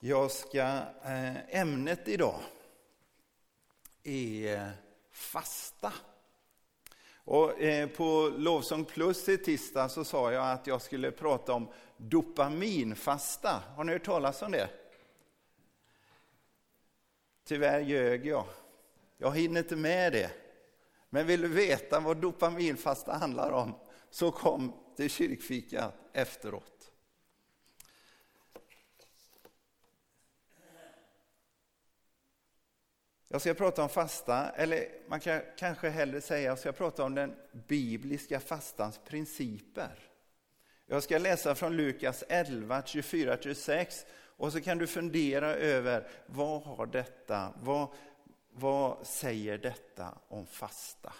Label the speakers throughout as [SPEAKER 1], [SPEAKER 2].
[SPEAKER 1] Jag ska, eh, ämnet idag är fasta. Och eh, på Lovsång Plus i tisdag så sa jag att jag skulle prata om dopaminfasta. Har ni hört talas om det? Tyvärr ljög jag. Jag hinner inte med det. Men vill du veta vad dopaminfasta handlar om så kom till kyrkfika efteråt. Jag ska prata om fasta, eller man kan kanske hellre säga jag ska prata om den bibliska fastans principer. Jag ska läsa från Lukas 11, 24-26 och så kan du fundera över vad har detta, vad, vad säger detta om fasta?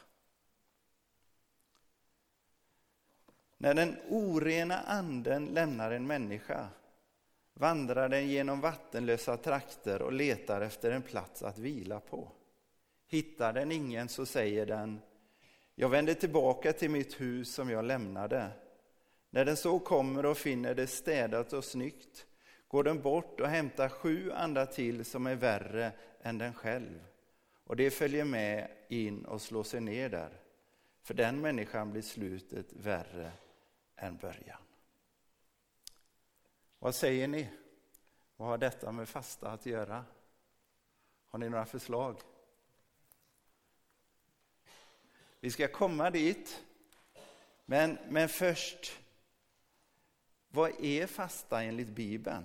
[SPEAKER 1] När den orena anden lämnar en människa vandrar den genom vattenlösa trakter och letar efter en plats att vila på. Hittar den ingen så säger den, jag vänder tillbaka till mitt hus som jag lämnade. När den så kommer och finner det städat och snyggt går den bort och hämtar sju andra till som är värre än den själv. Och det följer med in och slår sig ner där. För den människan blir slutet värre än början. Vad säger ni? Vad har detta med fasta att göra? Har ni några förslag? Vi ska komma dit. Men, men först, vad är fasta enligt Bibeln?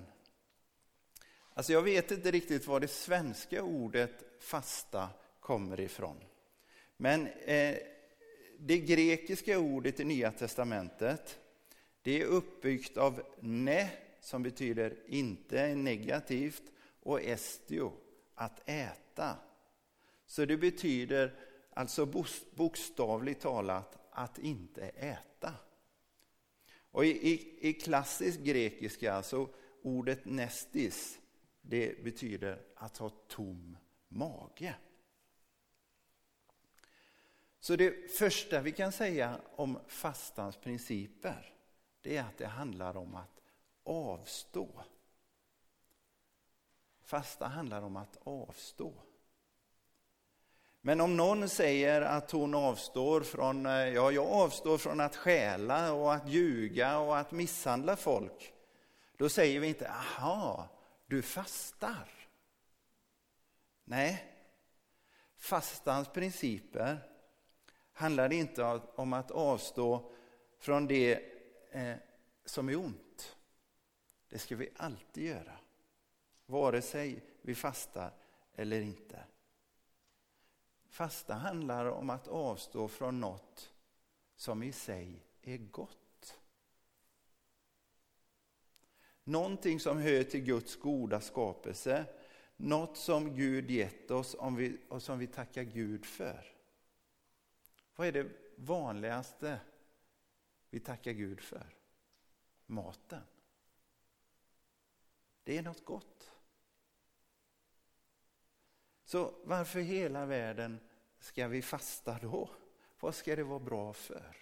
[SPEAKER 1] Alltså jag vet inte riktigt var det svenska ordet fasta kommer ifrån. Men eh, det grekiska ordet i Nya Testamentet, det är uppbyggt av ne, som betyder inte negativt, och estio, att äta. Så det betyder alltså bokstavligt talat att inte äta. Och i, i, i klassisk grekiska, alltså ordet nestis, det betyder att ha tom mage. Så det första vi kan säga om fastans principer, det är att det handlar om att avstå. Fasta handlar om att avstå. Men om någon säger att hon avstår från, eh, ja, jag avstår från att stjäla och att ljuga och att misshandla folk. Då säger vi inte, aha, du fastar. Nej, fastans principer handlar inte om att avstå från det eh, som är ont. Det ska vi alltid göra, vare sig vi fastar eller inte. Fasta handlar om att avstå från något som i sig är gott. Någonting som hör till Guds goda skapelse, något som Gud gett oss och som vi tackar Gud för. Vad är det vanligaste vi tackar Gud för? Maten. Det är något gott. Så varför hela världen ska vi fasta då? Vad ska det vara bra för?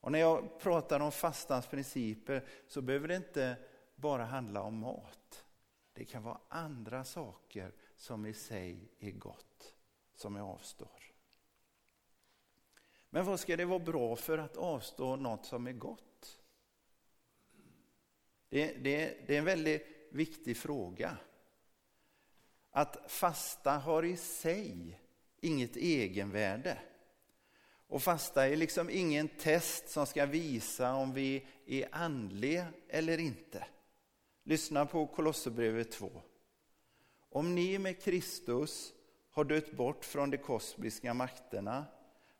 [SPEAKER 1] Och när jag pratar om fastans principer så behöver det inte bara handla om mat. Det kan vara andra saker som i sig är gott, som jag avstår. Men vad ska det vara bra för att avstå något som är gott? Det, det, det är en väldigt viktig fråga. Att fasta har i sig inget egenvärde. Och fasta är liksom ingen test som ska visa om vi är andliga eller inte. Lyssna på Kolosserbrevet 2. Om ni med Kristus har dött bort från de kosmiska makterna,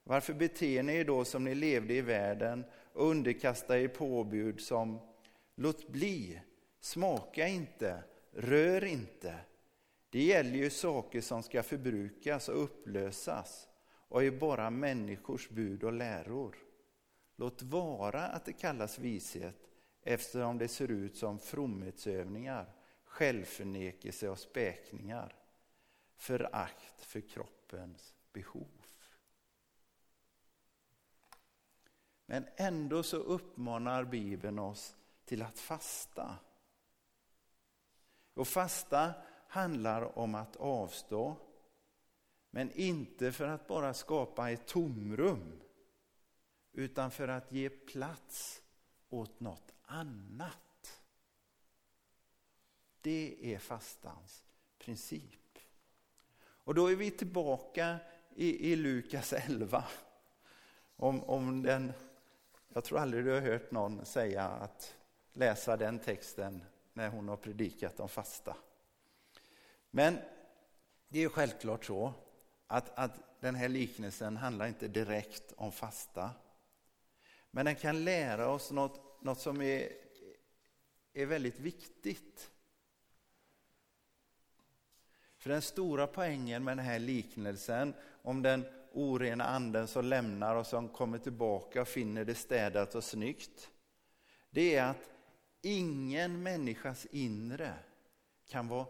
[SPEAKER 1] varför beter ni er då som ni levde i världen och underkastar er påbud som Låt bli, smaka inte, rör inte. Det gäller ju saker som ska förbrukas och upplösas och är bara människors bud och läror. Låt vara att det kallas vishet eftersom det ser ut som fromhetsövningar, självförnekelse och späkningar. Förakt för kroppens behov. Men ändå så uppmanar Bibeln oss till att fasta. Och fasta handlar om att avstå. Men inte för att bara skapa ett tomrum. Utan för att ge plats åt något annat. Det är fastans princip. Och då är vi tillbaka i, i Lukas 11. Om, om den, jag tror aldrig du har hört någon säga att läsa den texten när hon har predikat om fasta. Men det är självklart så att, att den här liknelsen handlar inte direkt om fasta. Men den kan lära oss något, något som är, är väldigt viktigt. För den stora poängen med den här liknelsen om den orena anden som lämnar och som kommer tillbaka och finner det städat och snyggt. Det är att ingen människas inre kan vara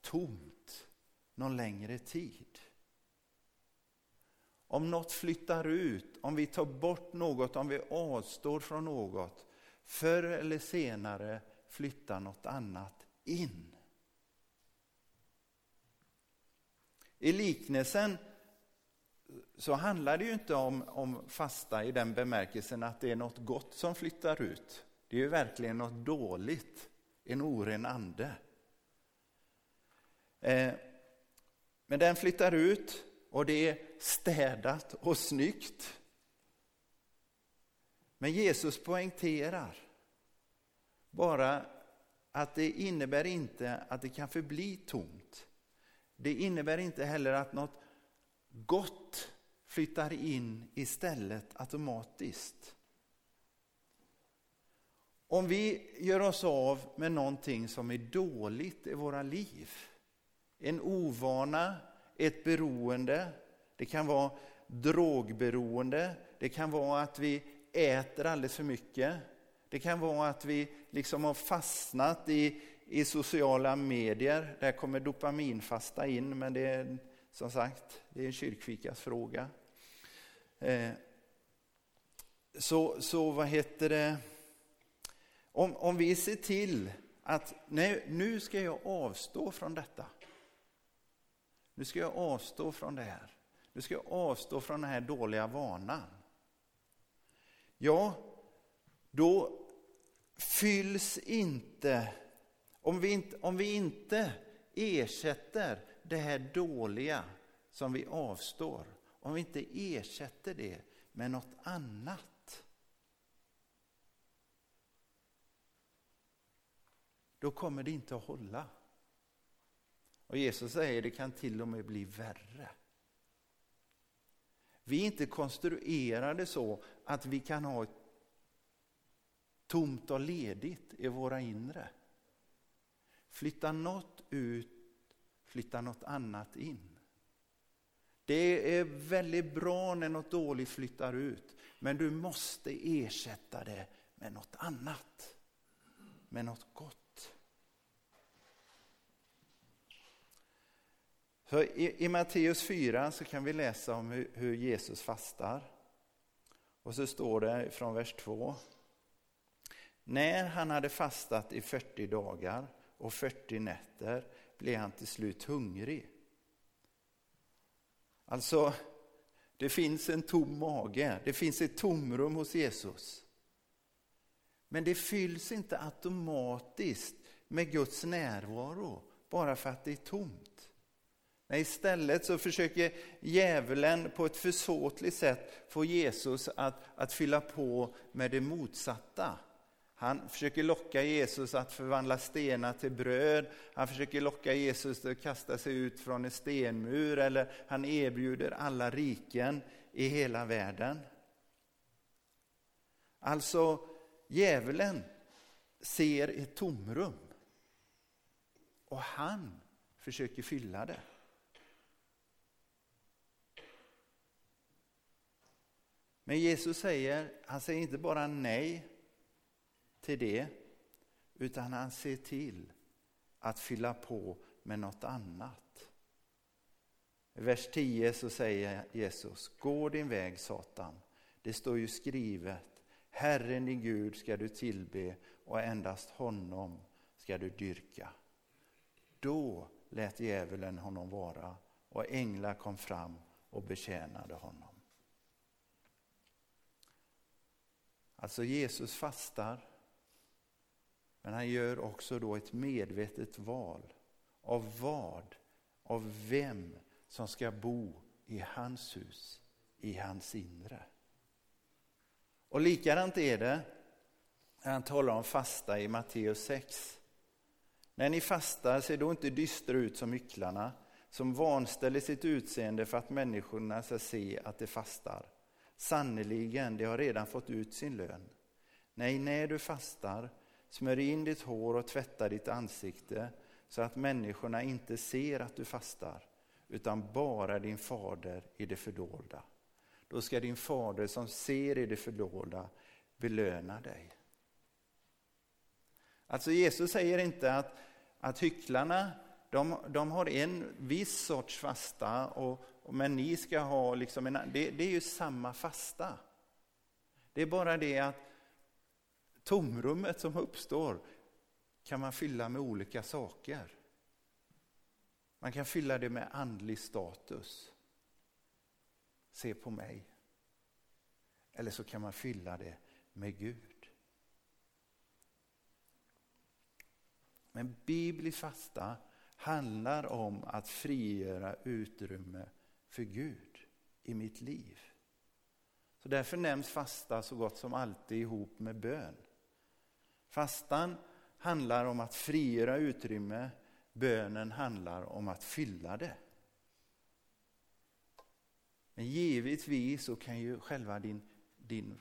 [SPEAKER 1] tomt någon längre tid. Om något flyttar ut, om vi tar bort något, om vi avstår från något, förr eller senare flyttar något annat in. I liknelsen så handlar det ju inte om, om fasta i den bemärkelsen att det är något gott som flyttar ut. Det är ju verkligen något dåligt, en oren ande. Eh, men den flyttar ut och det är städat och snyggt. Men Jesus poängterar bara att det innebär inte att det kan förbli tomt. Det innebär inte heller att något gott flyttar in istället automatiskt. Om vi gör oss av med någonting som är dåligt i våra liv, en ovana, ett beroende, det kan vara drogberoende, det kan vara att vi äter alldeles för mycket, det kan vara att vi liksom har fastnat i, i sociala medier, där kommer dopaminfasta in, men det är som sagt, det är en kyrkfikas fråga. Eh, så, så vad heter det? Om, om vi ser till att nej, nu ska jag avstå från detta. Nu ska jag avstå från det här. Nu ska jag avstå från den här dåliga vanan. Ja, då fylls inte, om vi inte, om vi inte ersätter det här dåliga som vi avstår, om vi inte ersätter det med något annat. Då kommer det inte att hålla. Och Jesus säger det kan till och med bli värre. Vi är inte konstruerade så att vi kan ha tomt och ledigt i våra inre. Flytta något ut, flytta något annat in. Det är väldigt bra när något dåligt flyttar ut, men du måste ersätta det med något annat. Med något gott. Så i, I Matteus 4 så kan vi läsa om hur, hur Jesus fastar. Och så står det från vers 2. När han hade fastat i 40 dagar och 40 nätter blev han till slut hungrig. Alltså, det finns en tom mage, det finns ett tomrum hos Jesus. Men det fylls inte automatiskt med Guds närvaro bara för att det är tomt. Nej, istället så försöker djävulen på ett försåtligt sätt få Jesus att, att fylla på med det motsatta. Han försöker locka Jesus att förvandla stenar till bröd. Han försöker locka Jesus att kasta sig ut från en stenmur eller han erbjuder alla riken i hela världen. Alltså, djävulen ser ett tomrum och han försöker fylla det. Men Jesus säger, han säger inte bara nej till det, utan han ser till att fylla på med något annat. I vers 10 så säger Jesus, gå din väg Satan. Det står ju skrivet, Herren din Gud ska du tillbe och endast honom ska du dyrka. då lät djävulen honom vara och änglar kom fram och betjänade honom. Alltså Jesus fastar, men han gör också då ett medvetet val av vad, av vem som ska bo i hans hus, i hans inre. Och likadant är det när han talar om fasta i Matteus 6. När ni fastar, se då inte dystra ut som ycklarna som vanställer sitt utseende för att människorna ska se att de fastar. Sannerligen, de har redan fått ut sin lön. Nej, när du fastar, smörj in ditt hår och tvätta ditt ansikte så att människorna inte ser att du fastar, utan bara din fader i det fördolda. Då ska din fader som ser i det fördolda belöna dig. Alltså Jesus säger inte att, att hycklarna de, de har en viss sorts fasta, och, men ni ska ha liksom en det, det är ju samma fasta. Det är bara det att tomrummet som uppstår kan man fylla med olika saker. Man kan fylla det med andlig status. Se på mig. Eller så kan man fylla det med Gud. Men biblisk fasta handlar om att frigöra utrymme för Gud i mitt liv. Så därför nämns fasta så gott som alltid ihop med bön. Fastan handlar om att frigöra utrymme, bönen handlar om att fylla det. Men givetvis så kan ju själva din, din,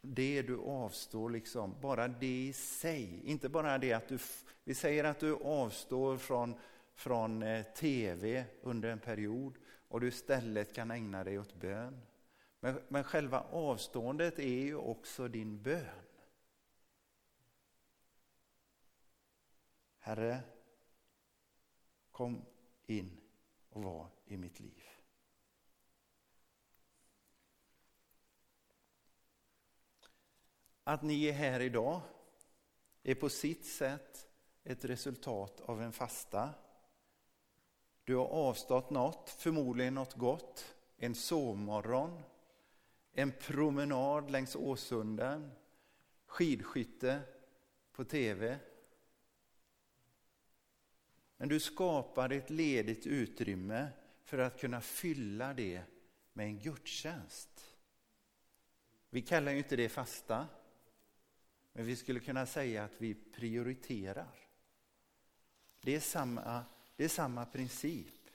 [SPEAKER 1] det du avstår, liksom, bara det i sig, inte bara det att du, vi säger att du avstår från, från eh, tv under en period och du istället kan ägna dig åt bön. Men, men själva avståendet är ju också din bön. Herre, kom in och var i mitt liv. Att ni är här idag är på sitt sätt ett resultat av en fasta. Du har avstått något, förmodligen något gott, en sovmorgon, en promenad längs Åsunden, skidskytte på tv, men du skapar ett ledigt utrymme för att kunna fylla det med en gudstjänst. Vi kallar ju inte det fasta, men vi skulle kunna säga att vi prioriterar. Det är samma, det är samma princip.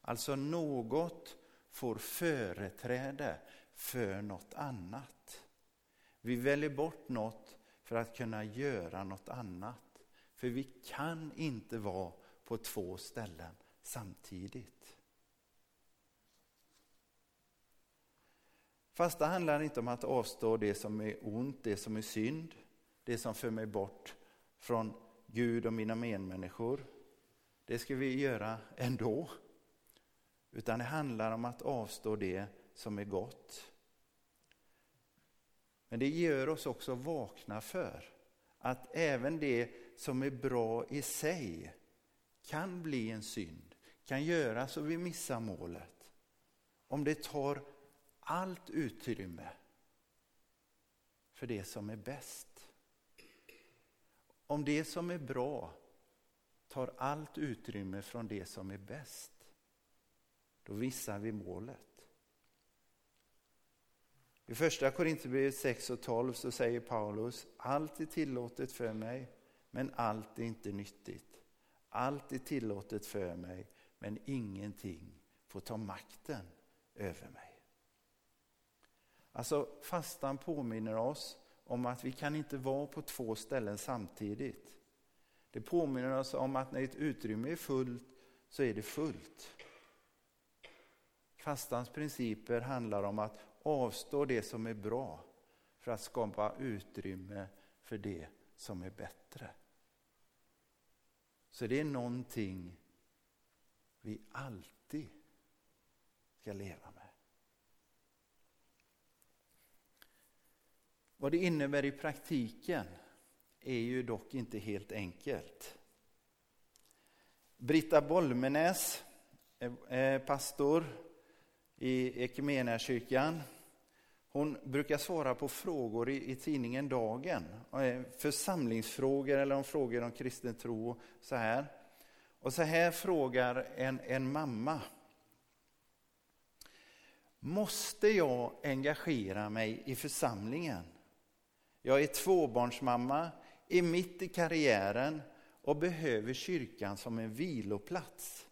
[SPEAKER 1] Alltså något får företräde för något annat. Vi väljer bort något för att kunna göra något annat. För vi kan inte vara på två ställen samtidigt. Fasta handlar inte om att avstå det som är ont, det som är synd, det som för mig bort från Gud och mina medmänniskor. Det ska vi göra ändå. Utan det handlar om att avstå det som är gott. Men det gör oss också vakna för att även det som är bra i sig kan bli en synd, kan göra så vi missar målet. Om det tar allt utrymme för det som är bäst. Om det som är bra tar allt utrymme från det som är bäst, då visar vi målet. I första Korinthierbrevet 6 och 12 så säger Paulus, allt är tillåtet för mig, men allt är inte nyttigt. Allt är tillåtet för mig, men ingenting får ta makten över mig. Alltså fastan påminner oss om att vi kan inte vara på två ställen samtidigt. Det påminner oss om att när ett utrymme är fullt så är det fullt. Fastans principer handlar om att avstå det som är bra för att skapa utrymme för det som är bättre. Så det är någonting vi alltid ska leva med. Vad det innebär i praktiken är ju dock inte helt enkelt. Britta Bolmenäs, pastor i Equmeniakyrkan. Hon brukar svara på frågor i, i tidningen Dagen, församlingsfrågor eller om frågor om kristen tro. Så här. Och så här frågar en, en mamma. Måste jag engagera mig i församlingen? Jag är tvåbarnsmamma, är mitt i karriären och behöver kyrkan som en viloplats.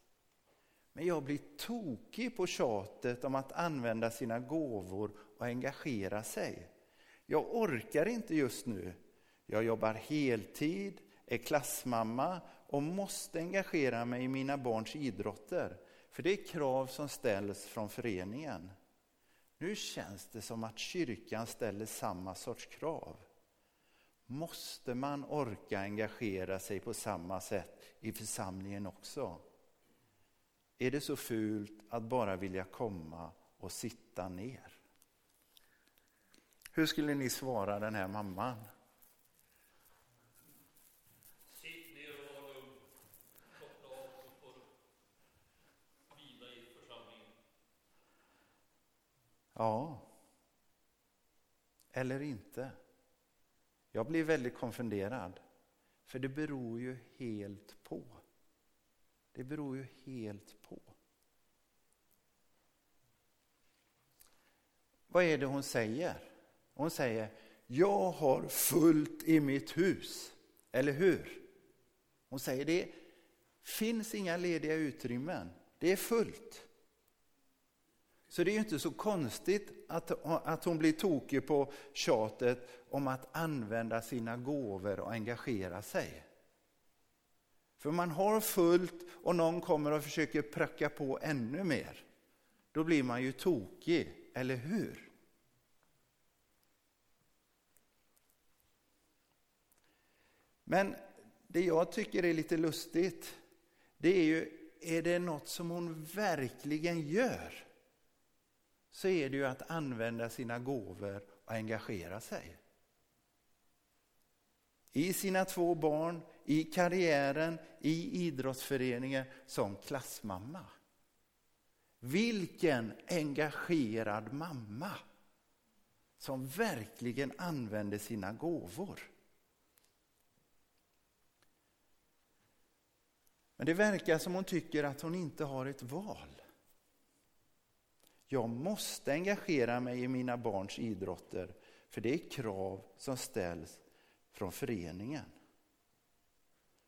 [SPEAKER 1] Men jag blir tokig på tjatet om att använda sina gåvor och engagera sig. Jag orkar inte just nu. Jag jobbar heltid, är klassmamma och måste engagera mig i mina barns idrotter. För det är krav som ställs från föreningen. Nu känns det som att kyrkan ställer samma sorts krav. Måste man orka engagera sig på samma sätt i församlingen också? Är det så fult att bara vilja komma och sitta ner? Hur skulle ni svara den här mamman?
[SPEAKER 2] Sitt ner och var lugn. Koppla av och får vila i församlingen.
[SPEAKER 1] Ja. Eller inte. Jag blir väldigt konfunderad. För det beror ju helt på. Det beror ju helt på. Vad är det hon säger? Hon säger, jag har fullt i mitt hus. Eller hur? Hon säger, det finns inga lediga utrymmen. Det är fullt. Så det är ju inte så konstigt att, att hon blir tokig på tjatet om att använda sina gåvor och engagera sig. För man har fullt och någon kommer och försöker pracka på ännu mer. Då blir man ju tokig, eller hur? Men det jag tycker är lite lustigt, det är ju, är det något som hon verkligen gör? Så är det ju att använda sina gåvor och engagera sig. I sina två barn, i karriären, i idrottsföreningen som klassmamma. Vilken engagerad mamma som verkligen använder sina gåvor. Men det verkar som hon tycker att hon inte har ett val. Jag måste engagera mig i mina barns idrotter för det är krav som ställs från föreningen.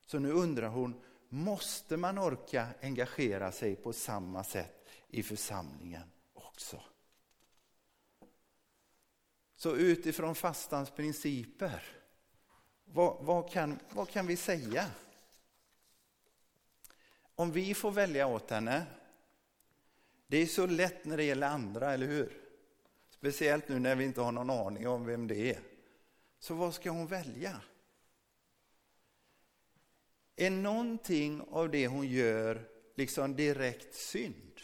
[SPEAKER 1] Så nu undrar hon, måste man orka engagera sig på samma sätt i församlingen också? Så utifrån fastans principer, vad, vad, kan, vad kan vi säga? Om vi får välja åt henne, det är så lätt när det gäller andra, eller hur? Speciellt nu när vi inte har någon aning om vem det är. Så vad ska hon välja? Är någonting av det hon gör liksom direkt synd?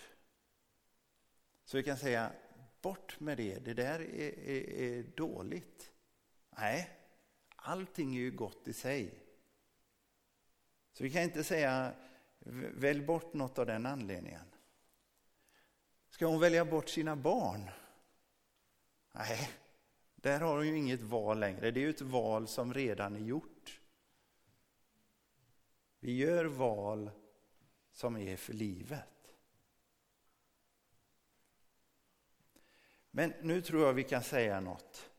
[SPEAKER 1] Så vi kan säga, bort med det, det där är, är, är dåligt. Nej, allting är ju gott i sig. Så vi kan inte säga, välj bort något av den anledningen. Ska hon välja bort sina barn? Nej, där har hon ju inget val längre. Det är ju ett val som redan är gjort. Vi gör val som är för livet. Men nu tror jag vi kan säga något.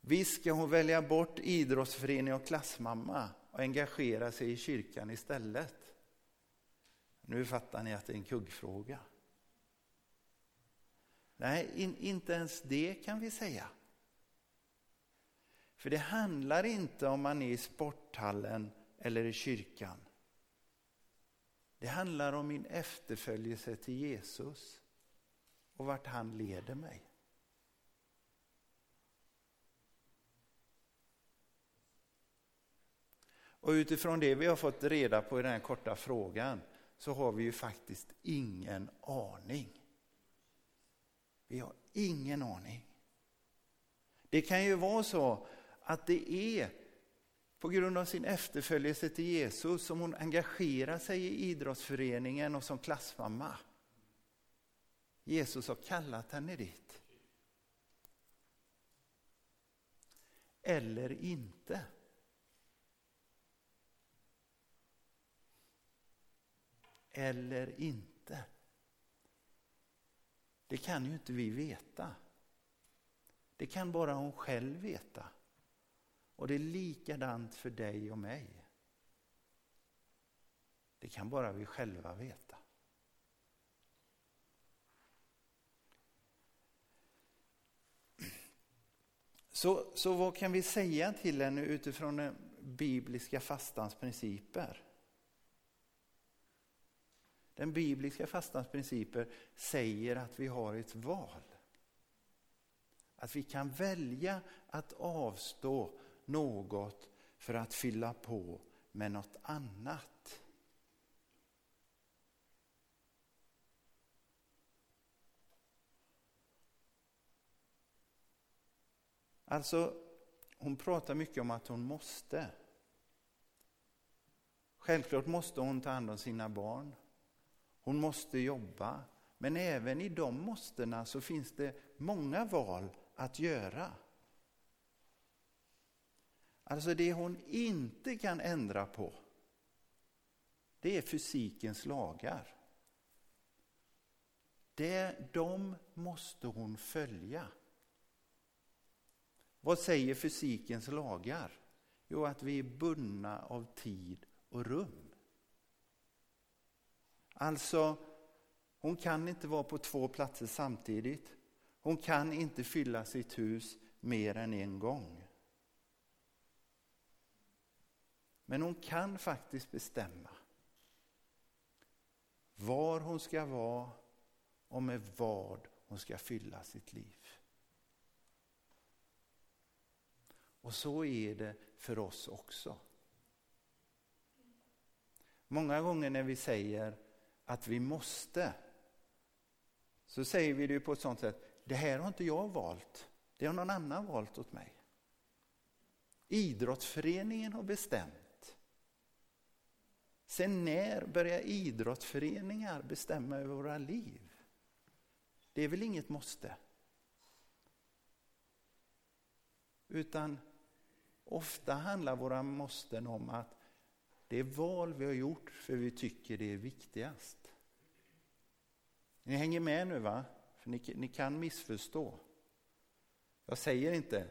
[SPEAKER 1] Visst ska hon välja bort idrottsförening och klassmamma och engagera sig i kyrkan istället. Nu fattar ni att det är en kuggfråga. Nej, in, inte ens det kan vi säga. För det handlar inte om man är i sporthallen eller i kyrkan. Det handlar om min efterföljelse till Jesus och vart han leder mig. Och utifrån det vi har fått reda på i den här korta frågan så har vi ju faktiskt ingen aning. Vi har ingen aning. Det kan ju vara så att det är på grund av sin efterföljelse till Jesus som hon engagerar sig i idrottsföreningen och som klassmamma. Jesus har kallat henne dit. Eller inte. Eller inte. Det kan ju inte vi veta. Det kan bara hon själv veta. Och det är likadant för dig och mig. Det kan bara vi själva veta. Så, så vad kan vi säga till henne utifrån den bibliska fastans principer? Den bibliska fastans principer säger att vi har ett val. Att vi kan välja att avstå något för att fylla på med något annat. Alltså, hon pratar mycket om att hon måste. Självklart måste hon ta hand om sina barn. Hon måste jobba. Men även i de måstena så finns det många val att göra. Alltså det hon inte kan ändra på, det är fysikens lagar. Det, de måste hon följa. Vad säger fysikens lagar? Jo, att vi är bundna av tid och rum. Alltså, hon kan inte vara på två platser samtidigt. Hon kan inte fylla sitt hus mer än en gång. Men hon kan faktiskt bestämma var hon ska vara och med vad hon ska fylla sitt liv. Och så är det för oss också. Många gånger när vi säger att vi måste, så säger vi det på ett sånt sätt, det här har inte jag valt, det har någon annan valt åt mig. Idrottsföreningen har bestämt. Sen när börjar idrottsföreningar bestämma över våra liv? Det är väl inget måste? Utan ofta handlar våra måsten om att det är val vi har gjort för vi tycker det är viktigast. Ni hänger med nu va? För ni, ni kan missförstå. Jag säger inte,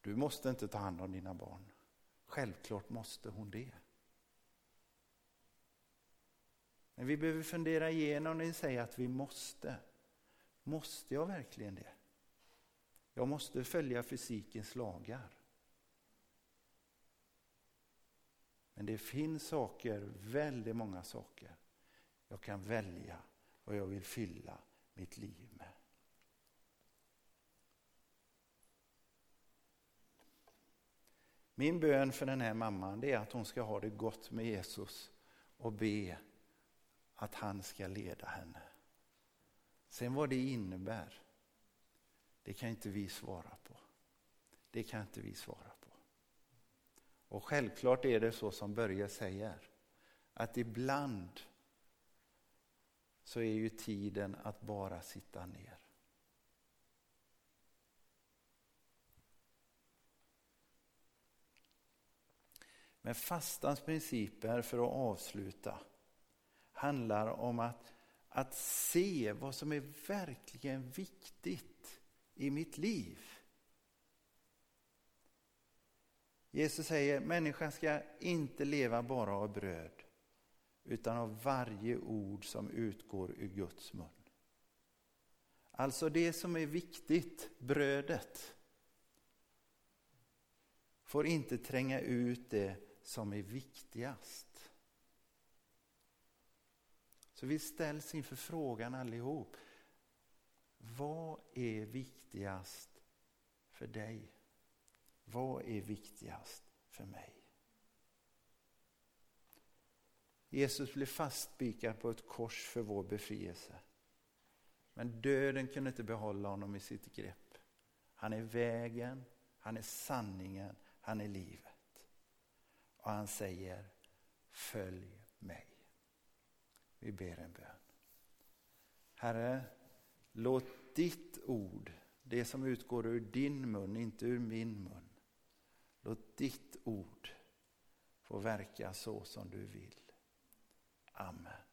[SPEAKER 1] du måste inte ta hand om dina barn. Självklart måste hon det. Men vi behöver fundera igenom när ni säger att vi måste. Måste jag verkligen det? Jag måste följa fysikens lagar. Men det finns saker, väldigt många saker, jag kan välja vad jag vill fylla mitt liv med. Min bön för den här mamman är att hon ska ha det gott med Jesus och be att han ska leda henne. Sen vad det innebär, det kan inte vi svara på. Det kan inte vi svara på. Och självklart är det så som Börje säger, att ibland så är ju tiden att bara sitta ner. Men fastans principer, för att avsluta, handlar om att, att se vad som är verkligen viktigt i mitt liv. Jesus säger, människan ska inte leva bara av bröd, utan av varje ord som utgår ur Guds mun. Alltså det som är viktigt, brödet, får inte tränga ut det som är viktigast. Så vi ställs inför frågan allihop. Vad är viktigast för dig? Vad är viktigast för mig? Jesus blev fastspikad på ett kors för vår befrielse. Men döden kunde inte behålla honom i sitt grepp. Han är vägen, han är sanningen, han är livet. Och han säger, följ mig. Vi ber en bön. Herre, låt ditt ord, det som utgår ur din mun, inte ur min mun, Låt ditt ord få verka så som du vill. Amen.